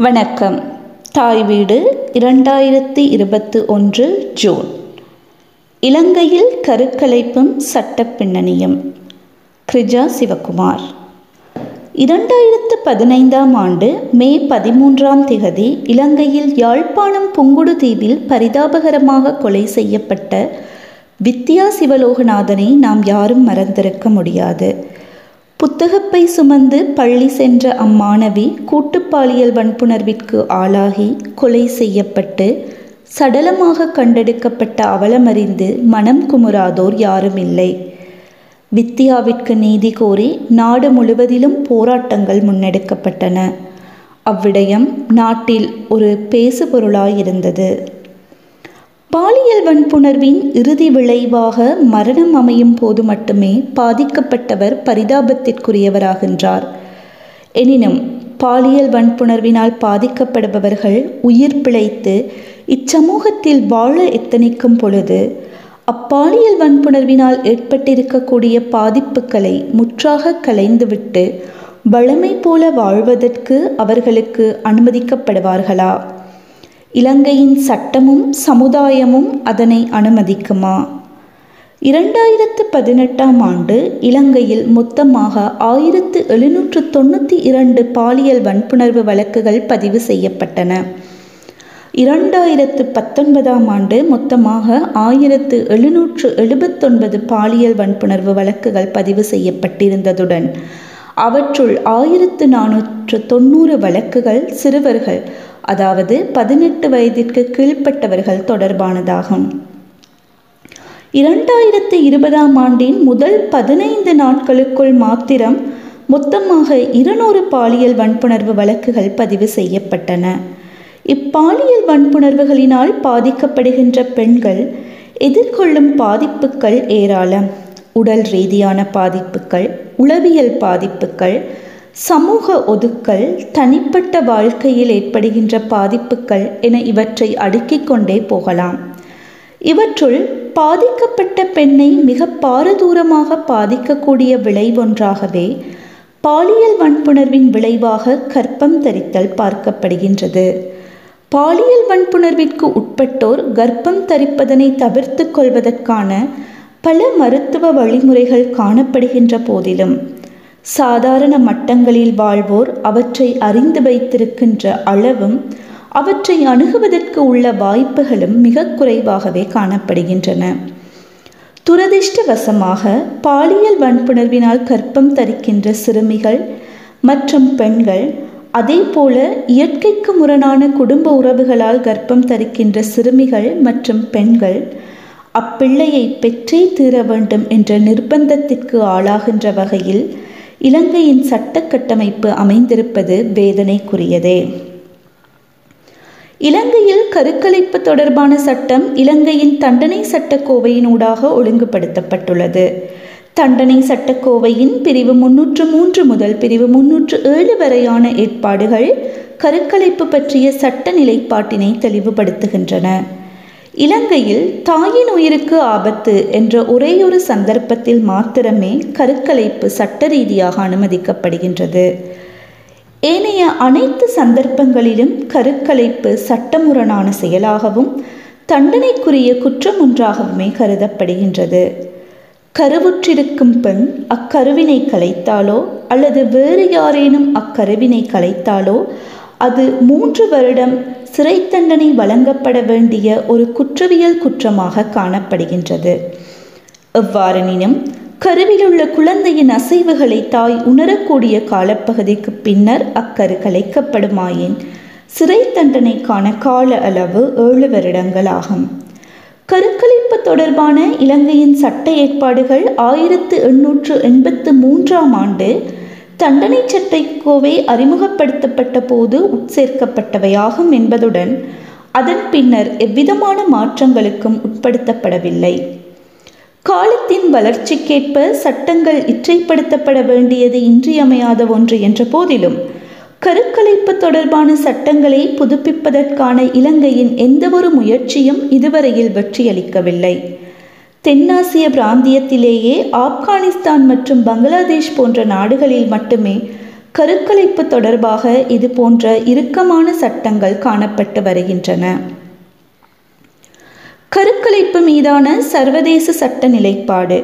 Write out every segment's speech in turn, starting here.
வணக்கம். தாய் வீடு இரண்டாயிரத்தி இருபத்து ஒன்று ஜூன். இலங்கையில் கருக்கலைப்பும் சட்ட பின்னணியும். கிரிஜா சிவகுமார். இரண்டாயிரத்து பதினைந்தாம் ஆண்டு மே பதிமூன்றாம் திகதி இலங்கையில் யாழ்ப்பாணம் புங்குடு தீவில் பரிதாபகரமாக கொலை செய்யப்பட்ட வித்யா சிவலோகநாதனை நாம் யாரும் மறந்திருக்க முடியாது. புத்தகப்பை சுமந்து பள்ளி சென்ற அம்மாணவி கூட்டுப்பாலியல் வன்புணர்விற்கு ஆளாகி கொலை செய்யப்பட்டு சடலமாக கண்டெடுக்கப்பட்ட அவலமறிந்து மனம் குமுறாதோர் யாரும் இல்லை வித்தியாவிற்கு நீதி கோரி நாடு முழுவதிலும் போராட்டங்கள் முன்னெடுக்கப்பட்டன. அவ்விடயம் நாட்டில் ஒரு பேசுபொருளாயிருந்தது. பாலியல் வன்புணர்வின் இறுதி விளைவாக மரணம் அமையும் போது மட்டுமே பாதிக்கப்பட்டவர் பரிதாபத்திற்குரியவராகின்றார். எனினும் பாலியல் வன்புணர்வினால் பாதிக்கப்படுபவர்கள் உயிர் பிழைத்து இச்சமூகத்தில் வாழ எத்தனிக்கும் பொழுது அப்பாலியல் வன்புணர்வினால் ஏற்பட்டிருக்கக்கூடிய பாதிப்புகளை முற்றாக கலைந்துவிட்டு வளமை போல வாழ்வதற்கு அவர்களுக்கு அனுமதிக்கப்படுவார்களா? இலங்கையின் சட்டமும் சமுதாயமும் அதனை அனுமதிக்குமா? இரண்டாயிரத்து பதினெட்டாம் ஆண்டு இலங்கையில் மொத்தமாக ஆயிரத்து எழுநூற்று தொண்ணூற்றி இரண்டு பாலியல் வன்புணர்வு வழக்குகள் பதிவு செய்யப்பட்டன. இரண்டாயிரத்து பத்தொன்பதாம் ஆண்டு மொத்தமாக ஆயிரத்து எழுநூற்று எழுபத்தொன்பது பாலியல் வன்புணர்வு வழக்குகள் பதிவு செய்யப்பட்டிருந்ததுடன் அவற்றுள் ஆயிரத்து நானூற்று தொண்ணூறு வழக்குகள் சிறுவர்கள் அதாவது பதினெட்டு வயதிற்கு கீழ்ப்பட்டவர்கள் தொடர்பானதாகும். இரண்டாயிரத்து இருபதாம் ஆண்டின் முதல் பதினைந்து நாட்களுக்குள் மாத்திரம் மொத்தமாக இருநூறு பாலியல் வன்புணர்வு வழக்குகள் பதிவு செய்யப்பட்டன. இப்பாலியல் வன்புணர்வுகளினால் பாதிக்கப்படுகின்ற பெண்கள் எதிர்கொள்ளும் பாதிப்புகள் ஏராளம். உடல் ரீதியான பாதிப்புகள் உளவியல் பாதிப்புகள் சமூக ஒதுக்கல் தனிப்பட்ட வாழ்க்கையில் ஏற்படுகின்ற பாதிப்புகள் என இவற்றை அடுக்கிக் கொண்டே போகலாம். இவற்றுள் பாதிக்கப்பட்ட பெண்ணை மிக பாரதூரமாக பாதிக்கக்கூடிய விளைவொன்றாகவே பாலியல் வன்புணர்வின் விளைவாக கற்பம் தரித்தல் பார்க்கப்படுகின்றது. பாலியல் வன்புணர்விற்கு உட்பட்டோர் கர்ப்பம் தரிப்பதனை தவிர்த்து கொள்வதற்கான பல மருத்துவ வழிமுறைகள் காணப்படுகின்ற போதிலும் சாதாரண மட்டங்களில் வாழ்வோர் அவற்றை அறிந்து வைத்திருக்கின்ற அளவும் அவற்றை அணுகுவதற்கு உள்ள வாய்ப்புகளும் மிக குறைவாகவே காணப்படுகின்றன. துரதிர்ஷ்டவசமாக பாலியல் வன்புணர்வினால் கற்பம் தரிக்கின்ற சிறுமிகள் மற்றும் பெண்கள் அதே போல இயற்கைக்கு முரணான குடும்ப உறவுகளால் கர்ப்பம் தரிக்கின்ற சிறுமிகள் மற்றும் பெண்கள் அப்பிள்ளையை பெற்றே தீர வேண்டும் என்ற நிர்பந்தத்திற்கு ஆளாகின்ற வகையில் இலங்கையின் சட்ட கட்டமைப்பு அமைந்திருப்பது வேதனைக்குரியதே. இலங்கையில் கருக்கலைப்பு தொடர்பான சட்டம் இலங்கையின் தண்டனை சட்டக்கோவையினூடாக ஒழுங்குபடுத்தப்பட்டுள்ளது. தண்டனை சட்டக்கோவையின் பிரிவு முன்னூற்று மூன்று முதல் பிரிவு முன்னூற்று ஏழு வரையான ஏற்பாடுகள் கருக்கலைப்பு பற்றிய சட்ட நிலைப்பாட்டினை தெளிவுபடுத்துகின்றன. இலங்கையில் தாயின் உயிருக்கு ஆபத்து என்ற ஒரேயொரு சந்தர்ப்பத்தில் மாத்திரமே கருக்கலைப்பு சட்ட ரீதியாக அனுமதிக்கப்படுகின்றது. ஏனைய அனைத்து சந்தர்ப்பங்களிலும் கருக்கலைப்பு சட்டமுரணான செயலாகவும் தண்டனைக்குரிய குற்றம் ஒன்றாகவுமே கருதப்படுகின்றது. கருவுற்றிருக்கும் பெண் அக்கருவினை கலைத்தாலோ அல்லது வேறு யாரேனும் அக்கருவினை கலைத்தாலோ அது மூன்று வருடம் சிறை தண்டனை வழங்கப்பட வேண்டிய ஒரு குற்றவியல் குற்றமாக காணப்படுகின்றது. எவ்வாறெனினும் கருவிலுள்ள குழந்தையின் அசைவுகளை தாய் உணரக்கூடிய காலப்பகுதிக்கு பின்னர் அக்கரு கலைக்கப்படுமாயின் சிறை தண்டனைக்கான கால அளவு ஏழு வருடங்களாகும். கருக்கலைப்பு தொடர்பான இலங்கையின் சட்ட ஏற்பாடுகள் ஆயிரத்து எண்ணூற்று எண்பத்து மூன்றாம் ஆண்டு தண்டனை சட்டைக்கோவை அறிமுகப்படுத்தப்பட்ட போது உட்சேர்க்கப்பட்டவையாகும் என்பதுடன் அதன் பின்னர் எவ்விதமான மாற்றங்களுக்கும் உட்படுத்தப்படவில்லை. காலத்தின் வளர்ச்சிக்கேற்ப சட்டங்கள் இற்றைப்படுத்தப்பட வேண்டியது இன்றியமையாத ஒன்று என்ற போதிலும் கருக்கலைப்பு தொடர்பான சட்டங்களை புதுப்பிப்பதற்கான இலங்கையின் எந்தவொரு முயற்சியும் இதுவரையில் வெற்றியளிக்கவில்லை. தென்னாசிய பிராந்தியத்திலேயே ஆப்கானிஸ்தான் மற்றும் பங்களாதேஷ் போன்ற நாடுகளில் மட்டுமே கருக்கலைப்பு தொடர்பாக இது போன்ற இறுக்கமான சட்டங்கள் காணப்பட்டு வருகின்றன. கருக்கலைப்பு மீதான சர்வதேச சட்ட நிலைப்பாடு.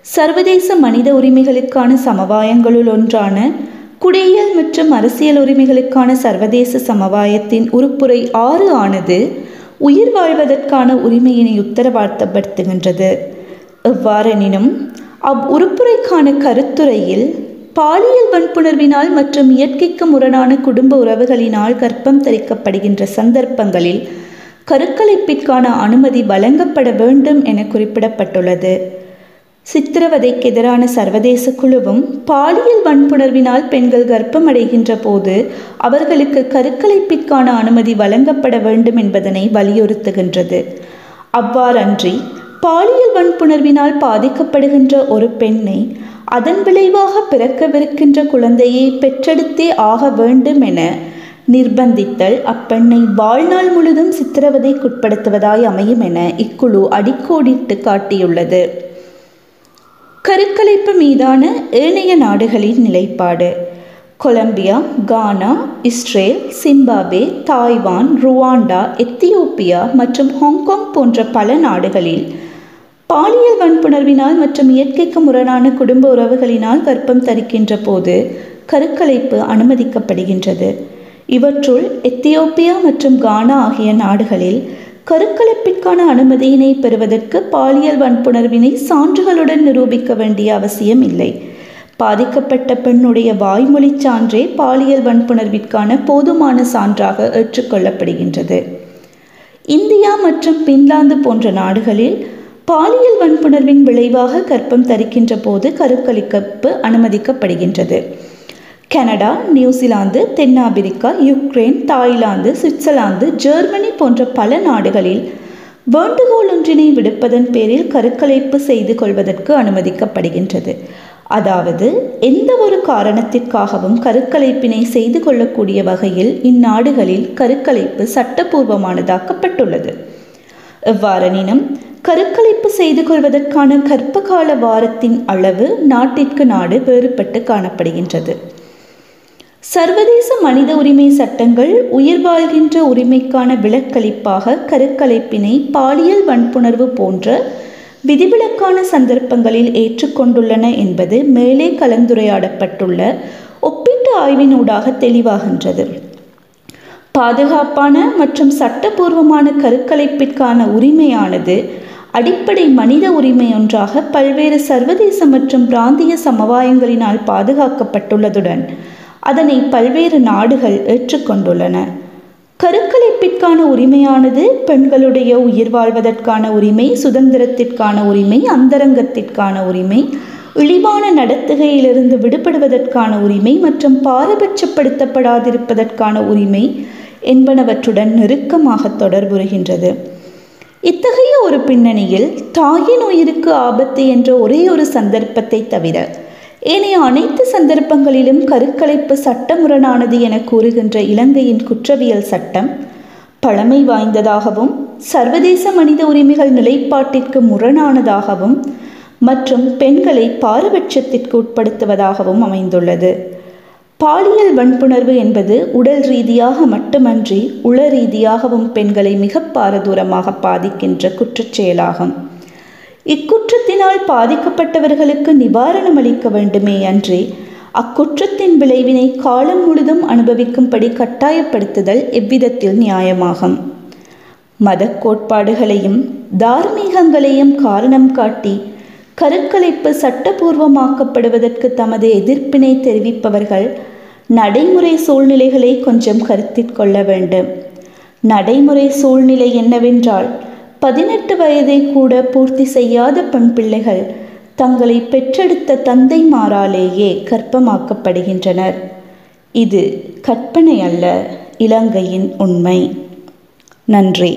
சர்வதேச மனித உரிமைகளுக்கான சமவாயங்களுள் ஒன்றான குடியியல் மற்றும் அரசியல் உரிமைகளுக்கான சர்வதேச சமவாயத்தின் உறுப்புரை ஆறு ஆனது உயிர் வாழ்வதற்கான உரிமையினை உத்தரவாதப்படுத்துகின்றது. எவ்வாறெனினும் அவ் உறுப்புரைக்கான கருத்துரையில் பாலியல் வன்புணர்வினால் மற்றும் இயற்கைக்கு முரணான குடும்ப உறவுகளினால் கற்பம் தரிக்கப்படுகின்ற சந்தர்ப்பங்களில் கருக்கலைப்பிற்கான அனுமதி வழங்கப்பட வேண்டும் என குறிப்பிடப்பட்டுள்ளது. சித்திரவதைக்கு எதிரான சர்வதேச குழுவும் பாலியல் வன்புணர்வினால் பெண்கள் கர்ப்பமடைகின்ற போது அவர்களுக்கு கருக்கலைப்பிற்கான அனுமதி வழங்கப்பட வேண்டும் என்பதனை வலியுறுத்துகின்றது. அவ்வாறன்றி பாலியல் வன்புணர்வினால் பாதிக்கப்படுகின்ற ஒரு பெண்ணை அதன் விளைவாக பிறக்கவிருக்கின்ற குழந்தையை பெற்றெடுத்தே ஆக வேண்டும் என நிர்பந்தித்தல் அப்பெண்ணை வாழ்நாள் முழுதும் சித்திரவதைக்குட்படுத்துவதாய் அமையும் என இக்குழு அடிக்கோடிட்டு காட்டியுள்ளது. கருக்கலைப்பு மீதான ஏனைய நாடுகளின் நிலைப்பாடு. Colombia Ghana Israel Zimbabwe Taiwan Rwanda Ethiopia மற்றும் ஹாங்காங் போன்ற பல நாடுகளில் பாலியல் வன்புணர்வினால் மற்றும் இயற்கைக்கு முரணான குடும்ப உறவுகளினால் கர்ப்பம் தரிக்கின்ற போது கருக்கலைப்பு அனுமதிக்கப்படுகின்றது. இவற்றுள் எத்தியோப்பியா மற்றும் கானா ஆகிய நாடுகளில் கருக்கலைப்பிற்கான அனுமதியினை பெறுவதற்கு பாலியல் வன்புணர்வினை சான்றுகளுடன் நிரூபிக்க வேண்டிய அவசியம் இல்லை பாதிக்கப்பட்ட பெண்ணுடைய வாய்மொழி சான்றே பாலியல் வன்புணர்விற்கான போதுமான சான்றாக ஏற்றுக்கொள்ளப்படுகின்றது இந்தியா மற்றும் பின்லாந்து போன்ற நாடுகளில் பாலியல் வன்புணர்வின் விளைவாக கற்பம் தரிக்கின்ற போது கருக்கலிக்கப்பு அனுமதிக்கப்படுகின்றது. கனடா நியூசிலாந்து தென்னாப்பிரிக்கா யுக்ரைன் தாய்லாந்து சுவிட்சர்லாந்து ஜெர்மனி போன்ற பல நாடுகளில் வேண்டுகோள் ஒன்றினை விடுப்பதன் பேரில் கருக்கலைப்பு செய்து கொள்வதற்கு அனுமதிக்கப்படுகின்றது. அதாவது எந்த ஒரு காரணத்திற்காகவும் கருக்கலைப்பினை செய்து கொள்ளக்கூடிய வகையில் இந்நாடுகளில் கருக்கலைப்பு சட்டபூர்வமானதாக்கப்பட்டுள்ளது. எவ்வாறெனினும் கருக்கலைப்பு செய்து கொள்வதற்கான கர்ப்பகால வாரத்தின் அளவு நாட்டிற்கு நாடு வேறுபட்டு காணப்படுகின்றது. சர்வதேச மனித உரிமை சட்டங்கள் உயிர் வாழ்கின்ற உரிமைக்கான விலக்களிப்பாக கருக்கலைப்பினை பாலியல் வன்புணர்வு போன்ற விதிவிலக்கான சந்தர்ப்பங்களில் ஏற்றுக்கொண்டுள்ளன என்பது மேலே கலந்துரையாடப்பட்டுள்ள ஒப்பீட்டு ஆய்வினூடாக தெளிவாகின்றது. பாதுகாப்பான மற்றும் சட்டபூர்வமான கருக்கலைப்பிற்கான உரிமையானது அடிப்படை மனித உரிமை ஒன்றாக பல்வேறு சர்வதேச மற்றும் பிராந்திய சமவாயங்களினால் பாதுகாக்கப்பட்டுள்ளதுடன் அதனை பல்வேறு நாடுகள் ஏற்றுக்கொண்டுள்ளன. கருக்கலைப்பிற்கான உரிமையானது பெண்களுடைய உயிர் வாழ்வதற்கான உரிமை சுதந்திரத்திற்கான உரிமை அந்தரங்கத்திற்கான உரிமை இழிவான நடத்துகையிலிருந்து விடுபடுவதற்கான உரிமை மற்றும் பாரபட்சப்படுத்தப்படாதிருப்பதற்கான உரிமை என்பனவற்றுடன் நெருக்கமாக தொடர்புறுகின்றது இத்தகைய ஒரு பின்னணியில் தாயின் உயிருக்கு ஆபத்து என்ற ஒரே ஒரு சந்தர்ப்பத்தை தவிர ஏனைய அனைத்து சந்தர்ப்பங்களிலும் கருக்கலைப்பு சட்டமுரணானது என கூறுகின்ற இலங்கையின் குற்றவியல் சட்டம் பழமை வாய்ந்ததாகவும் சர்வதேச மனித உரிமைகள் நிலைப்பாட்டிற்கு முரணானதாகவும் மற்றும் பெண்களை பாரபட்சத்திற்கு உட்படுத்துவதாகவும் அமைந்துள்ளது. பாலியல் வன்புணர்வு என்பது உடல் ரீதியாக மட்டுமன்றி உள ரீதியாகவும் பெண்களை மிக பாரதூரமாக பாதிக்கின்ற குற்றச்செயலாகும். இக்குற்றத்தினால் பாதிக்கப்பட்டவர்களுக்கு நிவாரணம் அளிக்க வேண்டுமே அன்றி அக்குற்றத்தின் விளைவினை காலம் முழுதும் அனுபவிக்கும்படி கட்டாயப்படுத்துதல் எவ்விதத்தில் நியாயமாகும்? மத கோட்பாடுகளையும் தார்மீகங்களையும் காரணம் காட்டி கருக்கலைப்பு சட்டபூர்வமாக்கப்படுவதற்கு தமது எதிர்ப்பினை தெரிவிப்பவர்கள் நடைமுறை சூழ்நிலைகளை கொஞ்சம் கருத்தில் கொள்ள வேண்டும். நடைமுறை சூழ்நிலை என்னவென்றால் பதினெட்டு வயதை கூட பூர்த்தி செய்யாத பெண் பிள்ளைகள் தங்களை பெற்றெடுத்த தந்தைமாராலேயே கற்பமாக்கப்படுகின்றனர் இது கற்பனை அல்ல இலங்கையின் உண்மை. நன்றி.